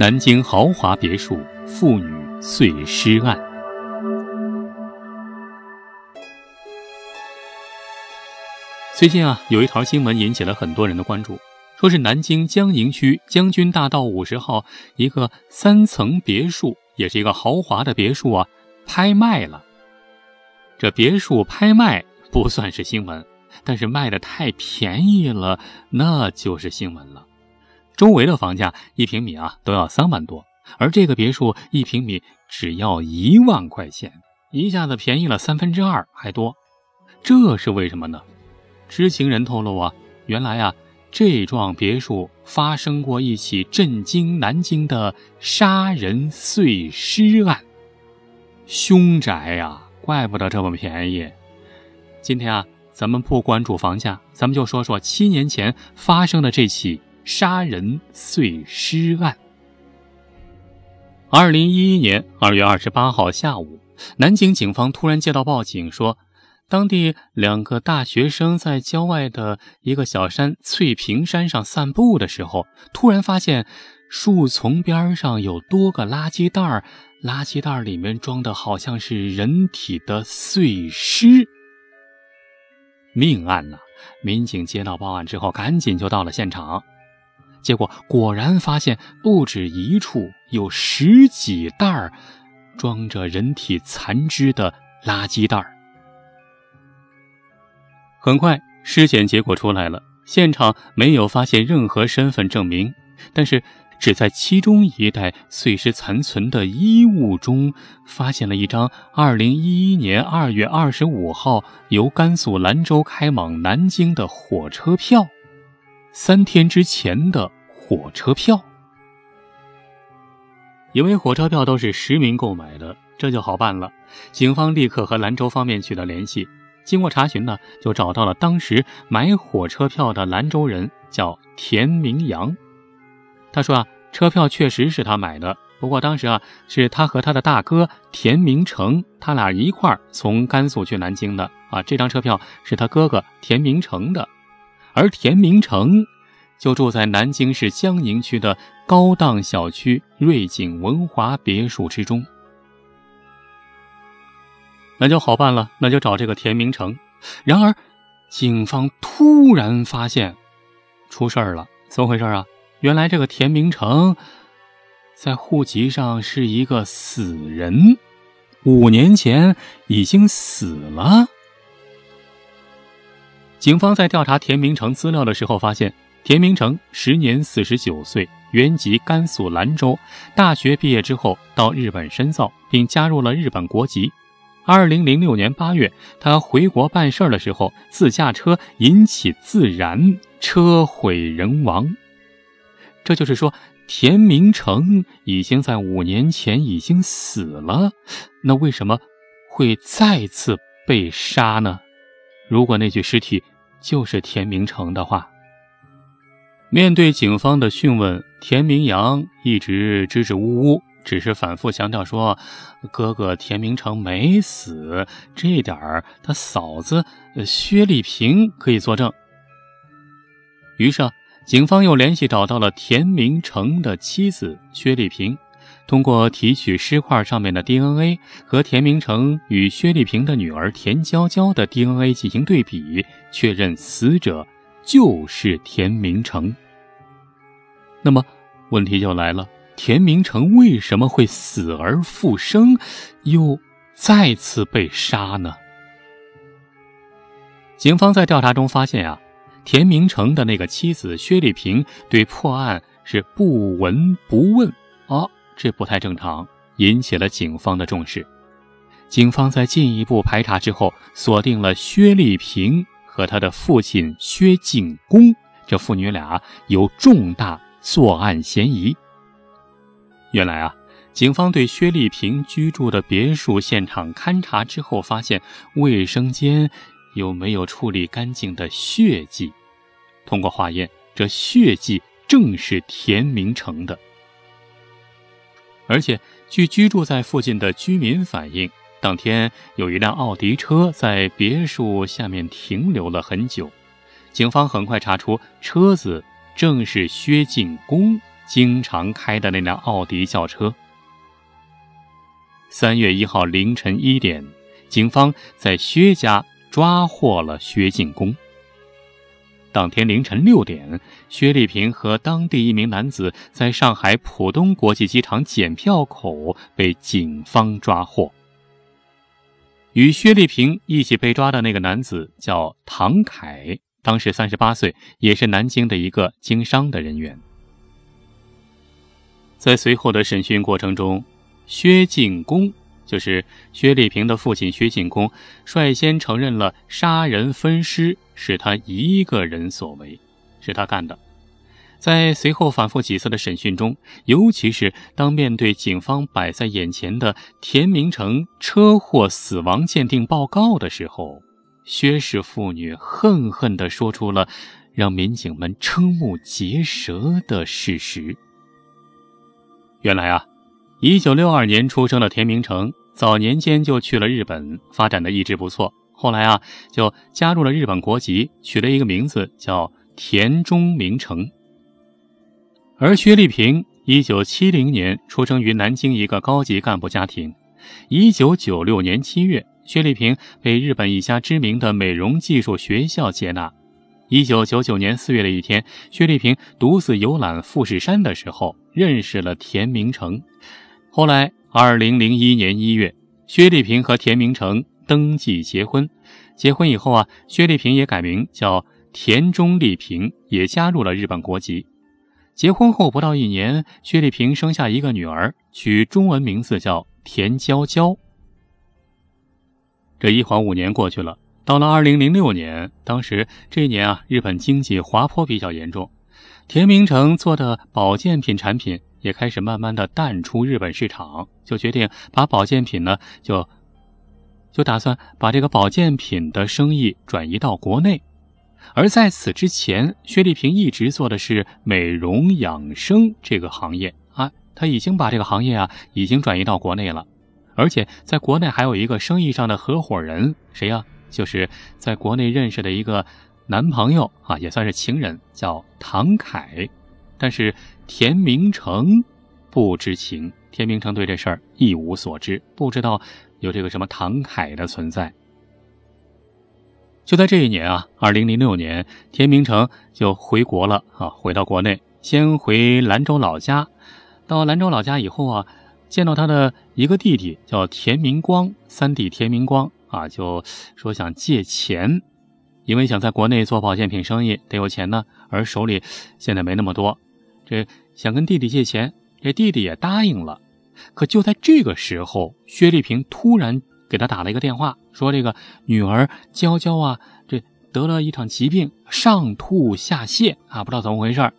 南京豪华别墅妇女碎尸案。最近啊，有一条新闻引起了很多人的关注，说是南京江宁区将军大道五十号一个三层别墅，也是一个豪华的别墅啊，拍卖了。这别墅拍卖不算是新闻，但是卖的太便宜了，那就是新闻了。周围的房价一平米啊都要三万多，而这个别墅一平米只要一万块钱，一下子便宜了三分之二还多，这是为什么呢？知情人透露啊，原来啊这幢别墅发生过一起震惊南京的杀人碎尸案，凶宅呀，怪不得这么便宜。今天啊，咱们不关注房价，咱们就说说七年前发生的这起。杀人碎尸案。二零一一年二月二十八号下午，南京警方突然接到报警，说当地两个大学生在郊外的一个小山翠屏山上散步的时候，突然发现树丛边上有多个垃圾袋，垃圾袋里面装的好像是人体的碎尸。命案呐！民警接到报案之后，赶紧就到了现场。结果果然发现不止一处有十几袋儿装着人体残肢的垃圾袋儿。很快，尸检结果出来了，现场没有发现任何身份证明，但是只在其中一袋碎尸残存的衣物中发现了一张2011年2月25号由甘肃兰州开往南京的火车票。三天之前的火车票，因为火车票都是实名购买的，这就好办了。警方立刻和兰州方面取得联系，经过查询呢，就找到了当时买火车票的兰州人，叫田明阳。他说啊，车票确实是他买的，不过当时啊，是他和他的大哥田明成，他俩一块儿从甘肃去南京的啊。这张车票是他哥哥田明成的。而田明成就住在南京市江宁区的高档小区瑞景文华别墅之中。那就好办了，那就找这个田明成。然而，警方突然发现出事儿了，怎么回事啊？原来这个田明成在户籍上是一个死人，五年前已经死了。警方在调查田明成资料的时候，发现田明成时年四十九岁，原籍甘肃兰州。大学毕业之后到日本深造，并加入了日本国籍。二零零六年八月，他回国办事的时候，自驾车引起自燃，车毁人亡。这就是说，田明成已经在五年前已经死了。那为什么会再次被杀呢？如果那具尸体就是田明成的话，面对警方的讯问，田明阳一直支支吾吾，只是反复强调说：“哥哥田明成没死，这点儿他嫂子薛丽萍可以作证。”于是，警方又联系找到了田明成的妻子薛丽萍。通过提取尸块上面的 DNA 和田明成与薛丽萍的女儿田娇娇的 DNA 进行对比，确认死者就是田明成。那么问题就来了：田明成为什么会死而复生，又再次被杀呢？警方在调查中发现啊，田明成的那个妻子薛丽萍对破案是不闻不问啊。这不太正常，引起了警方的重视。警方在进一步排查之后，锁定了薛丽萍和她的父亲薛进公，这父女俩有重大作案嫌疑。原来啊，警方对薛丽萍居住的别墅现场勘查之后，发现卫生间有没有处理干净的血迹。通过化验，这血迹正是田明成的。而且，据居住在附近的居民反映，当天有一辆奥迪车在别墅下面停留了很久。警方很快查出，车子正是薛进公经常开的那辆奥迪轿车。三月一号凌晨一点，警方在薛家抓获了薛进公。当天凌晨六点，薛丽萍和当地一名男子在上海浦东国际机场检票口被警方抓获。与薛丽萍一起被抓的那个男子叫唐凯，当时三十八岁，也是南京的一个经商的人员。在随后的审讯过程中，薛进公就是薛丽萍的父亲薛进公，率先承认了杀人分尸是他一个人所为，是他干的。在随后反复几次的审讯中，尤其是当面对警方摆在眼前的田明成车祸死亡鉴定报告的时候，薛氏父女恨恨地说出了让民警们瞠目结舌的事实。原来啊，一九六二年出生的田明成，早年间就去了日本，发展的一直不错。后来啊，就加入了日本国籍，取了一个名字叫田中明成。而薛丽萍，一九七零年出生于南京一个高级干部家庭。一九九六年七月，薛丽萍被日本一家知名的美容技术学校接纳。一九九九年四月的一天，薛丽萍独自游览富士山的时候，认识了田明成。后来，二零零一年一月，薛丽萍和田明成登记结婚。结婚以后啊，薛丽萍也改名叫田中丽萍，也加入了日本国籍。结婚后不到一年，薛丽萍生下一个女儿，取中文名字叫田娇娇。这一晃五年过去了。到了二零零六年，当时这一年啊，日本经济滑坡比较严重，田明成做的保健品产品也开始慢慢的淡出日本市场，就决定把保健品呢，就就打算把这个保健品的生意转移到国内。而在此之前，薛丽萍一直做的是美容养生这个行业啊，她已经把这个行业啊，已经转移到国内了，而且在国内还有一个生意上的合伙人，谁呀？就是在国内认识的一个男朋友啊，也算是情人，叫唐凯。但是田明成不知情，田明成对这事儿一无所知，不知道有这个什么唐凯的存在。就在这一年啊，二零零六年，田明成就回国了啊，回到国内，先回兰州老家。到兰州老家以后啊，见到他的一个弟弟叫田明光，三弟田明光。啊，就说想借钱，因为想在国内做保健品生意得有钱呢，而手里现在没那么多，这想跟弟弟借钱，这弟弟也答应了。可就在这个时候，薛丽萍突然给他打了一个电话，说这个女儿娇娇啊，这得了一场疾病，上吐下泻啊，不知道怎么回事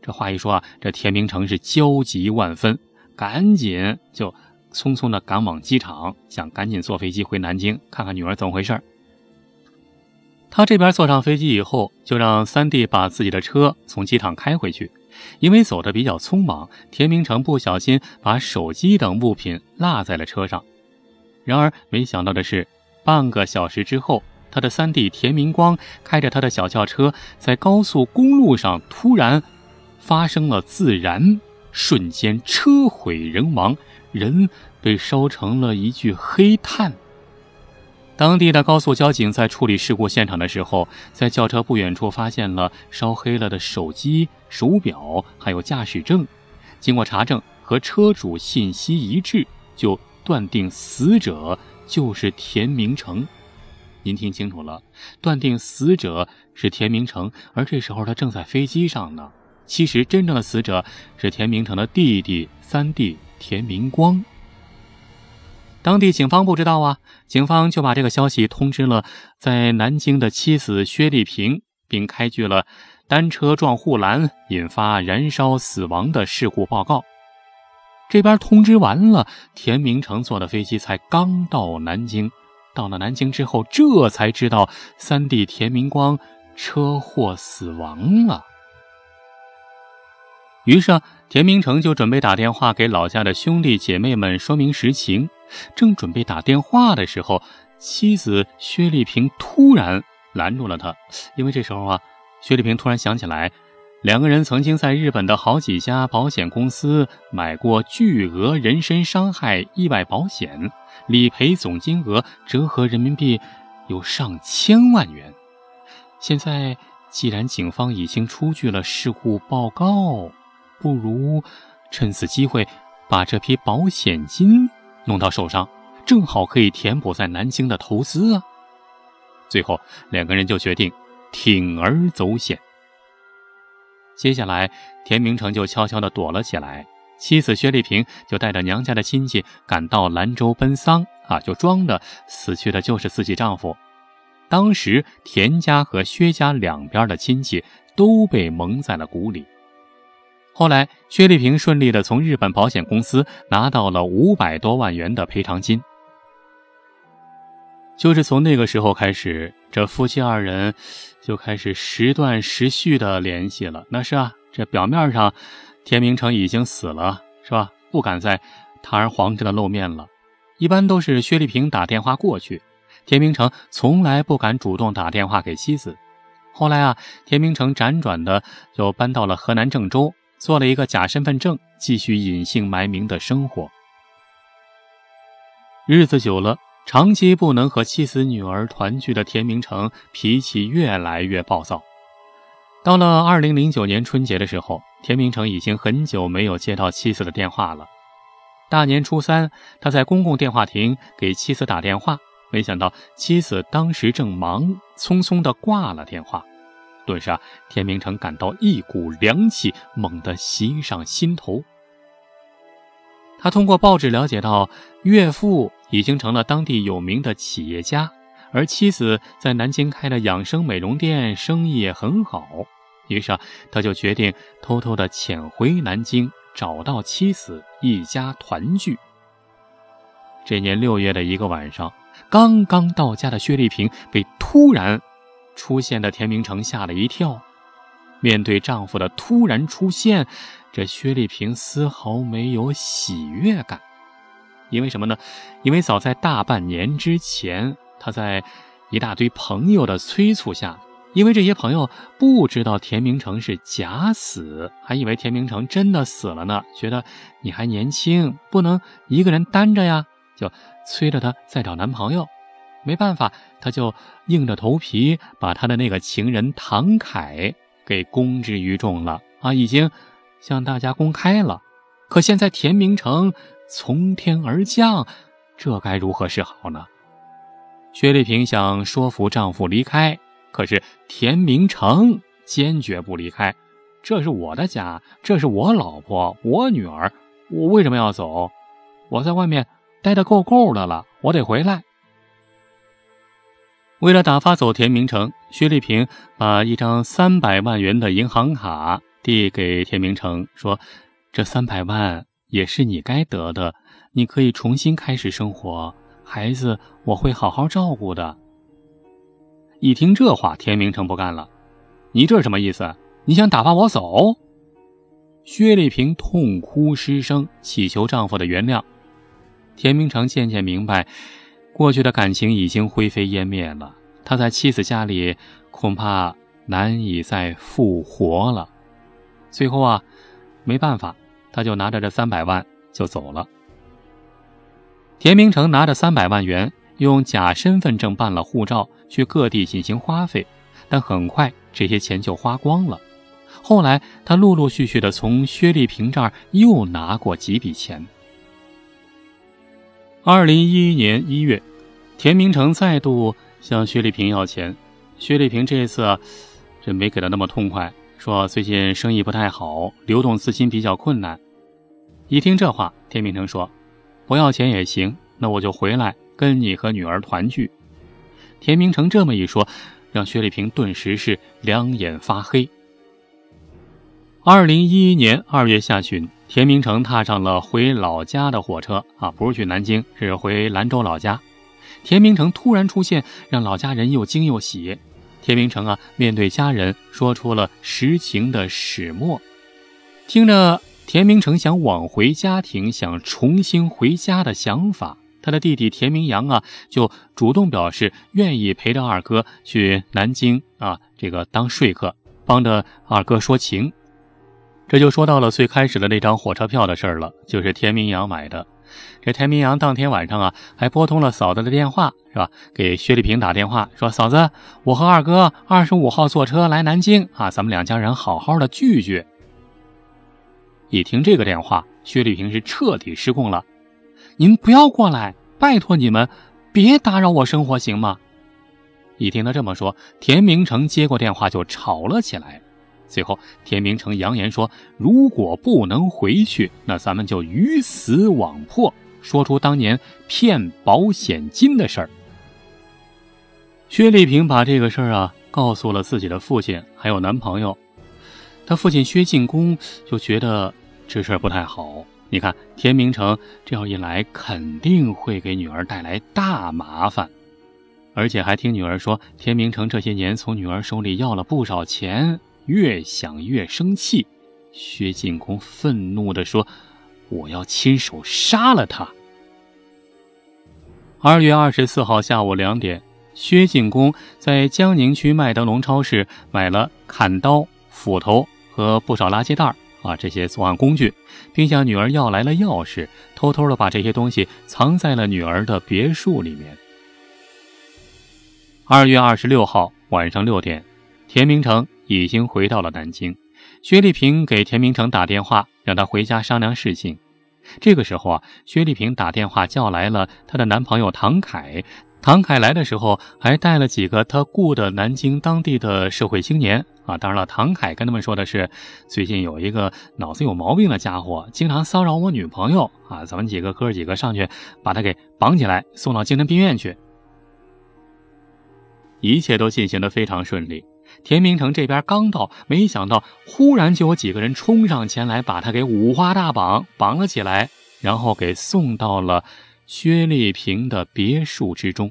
这话一说啊，这田明成是焦急万分，赶紧就。匆匆的赶往机场，想赶紧坐飞机回南京看看女儿怎么回事他这边坐上飞机以后，就让三弟把自己的车从机场开回去。因为走的比较匆忙，田明成不小心把手机等物品落在了车上。然而没想到的是，半个小时之后，他的三弟田明光开着他的小轿车在高速公路上突然发生了自燃，瞬间车毁人亡。人被烧成了一具黑炭。当地的高速交警在处理事故现场的时候，在轿车不远处发现了烧黑了的手机、手表，还有驾驶证。经过查证，和车主信息一致，就断定死者就是田明成。您听清楚了，断定死者是田明成，而这时候他正在飞机上呢。其实，真正的死者是田明成的弟弟三弟。田明光，当地警方不知道啊，警方就把这个消息通知了在南京的妻子薛丽萍，并开具了单车撞护栏引发燃烧死亡的事故报告。这边通知完了，田明成坐的飞机才刚到南京，到了南京之后，这才知道三弟田明光车祸死亡了。于是啊，田明成就准备打电话给老家的兄弟姐妹们说明实情。正准备打电话的时候，妻子薛丽萍突然拦住了他，因为这时候啊，薛丽萍突然想起来，两个人曾经在日本的好几家保险公司买过巨额人身伤害意外保险，理赔总金额折合人民币有上千万元。现在既然警方已经出具了事故报告，不如趁此机会把这批保险金弄到手上，正好可以填补在南京的投资啊。最后，两个人就决定铤而走险。接下来，田明成就悄悄地躲了起来，妻子薛丽萍就带着娘家的亲戚赶到兰州奔丧啊，就装的死去的就是自己丈夫。当时田家和薛家两边的亲戚都被蒙在了鼓里。后来，薛丽萍顺利的从日本保险公司拿到了五百多万元的赔偿金。就是从那个时候开始，这夫妻二人就开始时断时续的联系了。那是啊，这表面上，田明成已经死了，是吧？不敢再堂而皇之的露面了。一般都是薛丽萍打电话过去，田明成从来不敢主动打电话给妻子。后来啊，田明成辗转的就搬到了河南郑州，做了一个假身份证，继续隐姓埋名的生活。日子久了。长期不能和妻子女儿团聚的田明成脾气越来越暴躁。到了二零零九年春节的时候，田明成已经很久没有接到妻子的电话了。大年初三，他在公共电话亭给妻子打电话，没想到妻子当时正忙，匆匆的挂了电话。顿时啊，田明成感到一股凉气猛地袭上心头。他通过报纸了解到，岳父。已经成了当地有名的企业家，而妻子在南京开的养生美容店生意也很好。于是啊，他就决定偷偷的潜回南京，找到妻子，一家团聚。这年六月的一个晚上，刚刚到家的薛丽萍被突然出现的田明成吓了一跳。面对丈夫的突然出现，这薛丽萍丝毫没有喜悦感。因为什么呢？因为早在大半年之前，他在一大堆朋友的催促下，因为这些朋友不知道田明成是假死，还以为田明成真的死了呢，觉得你还年轻，不能一个人单着呀，就催着他再找男朋友。没办法，他就硬着头皮把他的那个情人唐凯给公之于众了啊，已经向大家公开了。可现在田明成。从天而降，这该如何是好呢？薛丽萍想说服丈夫离开，可是田明成坚决不离开。这是我的家，这是我老婆，我女儿，我为什么要走？我在外面待的够够的了，我得回来。为了打发走田明成，薛丽萍把一张三百万元的银行卡递给田明成，说：“这三百万。”也是你该得的，你可以重新开始生活，孩子我会好好照顾的。一听这话，田明成不干了，你这是什么意思？你想打发我走？薛丽萍痛哭失声，祈求丈夫的原谅。田明成渐渐明白，过去的感情已经灰飞烟灭了，他在妻子家里恐怕难以再复活了。最后啊，没办法。他就拿着这三百万就走了。田明成拿着三百万元，用假身份证办了护照，去各地进行花费，但很快这些钱就花光了。后来他陆陆续续的从薛丽萍这儿又拿过几笔钱。二零一一年一月，田明成再度向薛丽萍要钱，薛丽萍这次这没给的那么痛快。说最近生意不太好，流动资金比较困难。一听这话，田明成说：“不要钱也行，那我就回来跟你和女儿团聚。”田明成这么一说，让薛丽萍顿时是两眼发黑。二零一一年二月下旬，田明成踏上了回老家的火车啊，不是去南京，是回兰州老家。田明成突然出现，让老家人又惊又喜。田明成啊，面对家人说出了实情的始末。听着田明成想挽回家庭、想重新回家的想法，他的弟弟田明阳啊，就主动表示愿意陪着二哥去南京啊，这个当说客，帮着二哥说情。这就说到了最开始的那张火车票的事儿了，就是田明阳买的。这田明阳当天晚上啊，还拨通了嫂子的电话，是吧？给薛丽萍打电话说：“嫂子，我和二哥二十五号坐车来南京啊，咱们两家人好好的聚聚。”一听这个电话，薛丽萍是彻底失控了：“您不要过来，拜托你们，别打扰我生活，行吗？”一听他这么说，田明成接过电话就吵了起来。最后，田明成扬言说：“如果不能回去，那咱们就鱼死网破。”说出当年骗保险金的事儿。薛丽萍把这个事儿啊告诉了自己的父亲，还有男朋友。他父亲薛进公就觉得这事儿不太好。你看，田明成这样一来，肯定会给女儿带来大麻烦。而且还听女儿说，田明成这些年从女儿手里要了不少钱。越想越生气，薛进公愤怒地说：“我要亲手杀了他。”二月二十四号下午两点，薛进公在江宁区麦德龙超市买了砍刀、斧头和不少垃圾袋啊这些作案工具，并向女儿要来了钥匙，偷偷的把这些东西藏在了女儿的别墅里面。二月二十六号晚上六点，田明成。已经回到了南京，薛丽萍给田明成打电话，让他回家商量事情。这个时候啊，薛丽萍打电话叫来了她的男朋友唐凯。唐凯来的时候还带了几个他雇的南京当地的社会青年啊。当然了，唐凯跟他们说的是，最近有一个脑子有毛病的家伙，经常骚扰我女朋友啊。咱们几个哥几个上去把他给绑起来，送到精神病院去。一切都进行的非常顺利。田明成这边刚到，没想到忽然就有几个人冲上前来，把他给五花大绑，绑了起来，然后给送到了薛丽萍的别墅之中。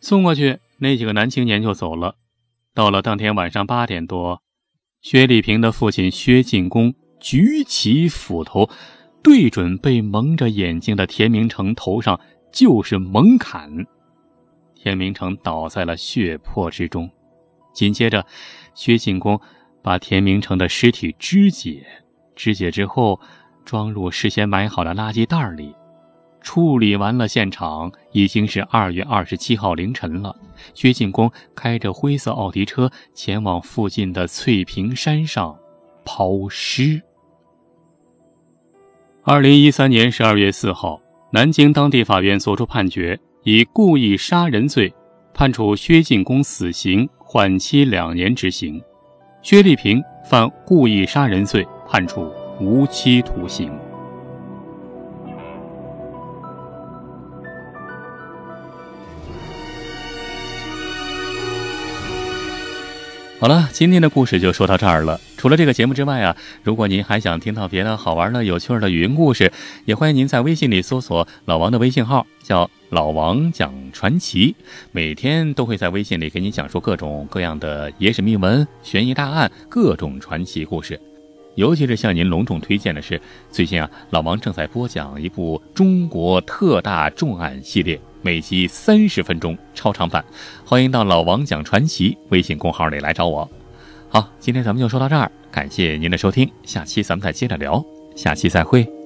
送过去，那几个男青年就走了。到了当天晚上八点多，薛丽萍的父亲薛进公举起斧头，对准被蒙着眼睛的田明成头上就是猛砍，田明成倒在了血泊之中。紧接着，薛进公把田明成的尸体肢解，肢解之后装入事先买好的垃圾袋里。处理完了现场，已经是二月二十七号凌晨了。薛进公开着灰色奥迪车前往附近的翠屏山上抛尸。二零一三年十二月四号，南京当地法院作出判决，以故意杀人罪判处薛进公死刑。缓期两年执行，薛丽萍犯故意杀人罪，判处无期徒刑。好了，今天的故事就说到这儿了。除了这个节目之外啊，如果您还想听到别的好玩的、有趣的语音故事，也欢迎您在微信里搜索老王的微信号，叫老王讲传奇，每天都会在微信里给你讲述各种各样的野史秘闻、悬疑大案、各种传奇故事。尤其是向您隆重推荐的是，最近啊，老王正在播讲一部中国特大重案系列。每集三十分钟超长版，欢迎到老王讲传奇微信公号里来找我。好，今天咱们就说到这儿，感谢您的收听，下期咱们再接着聊，下期再会。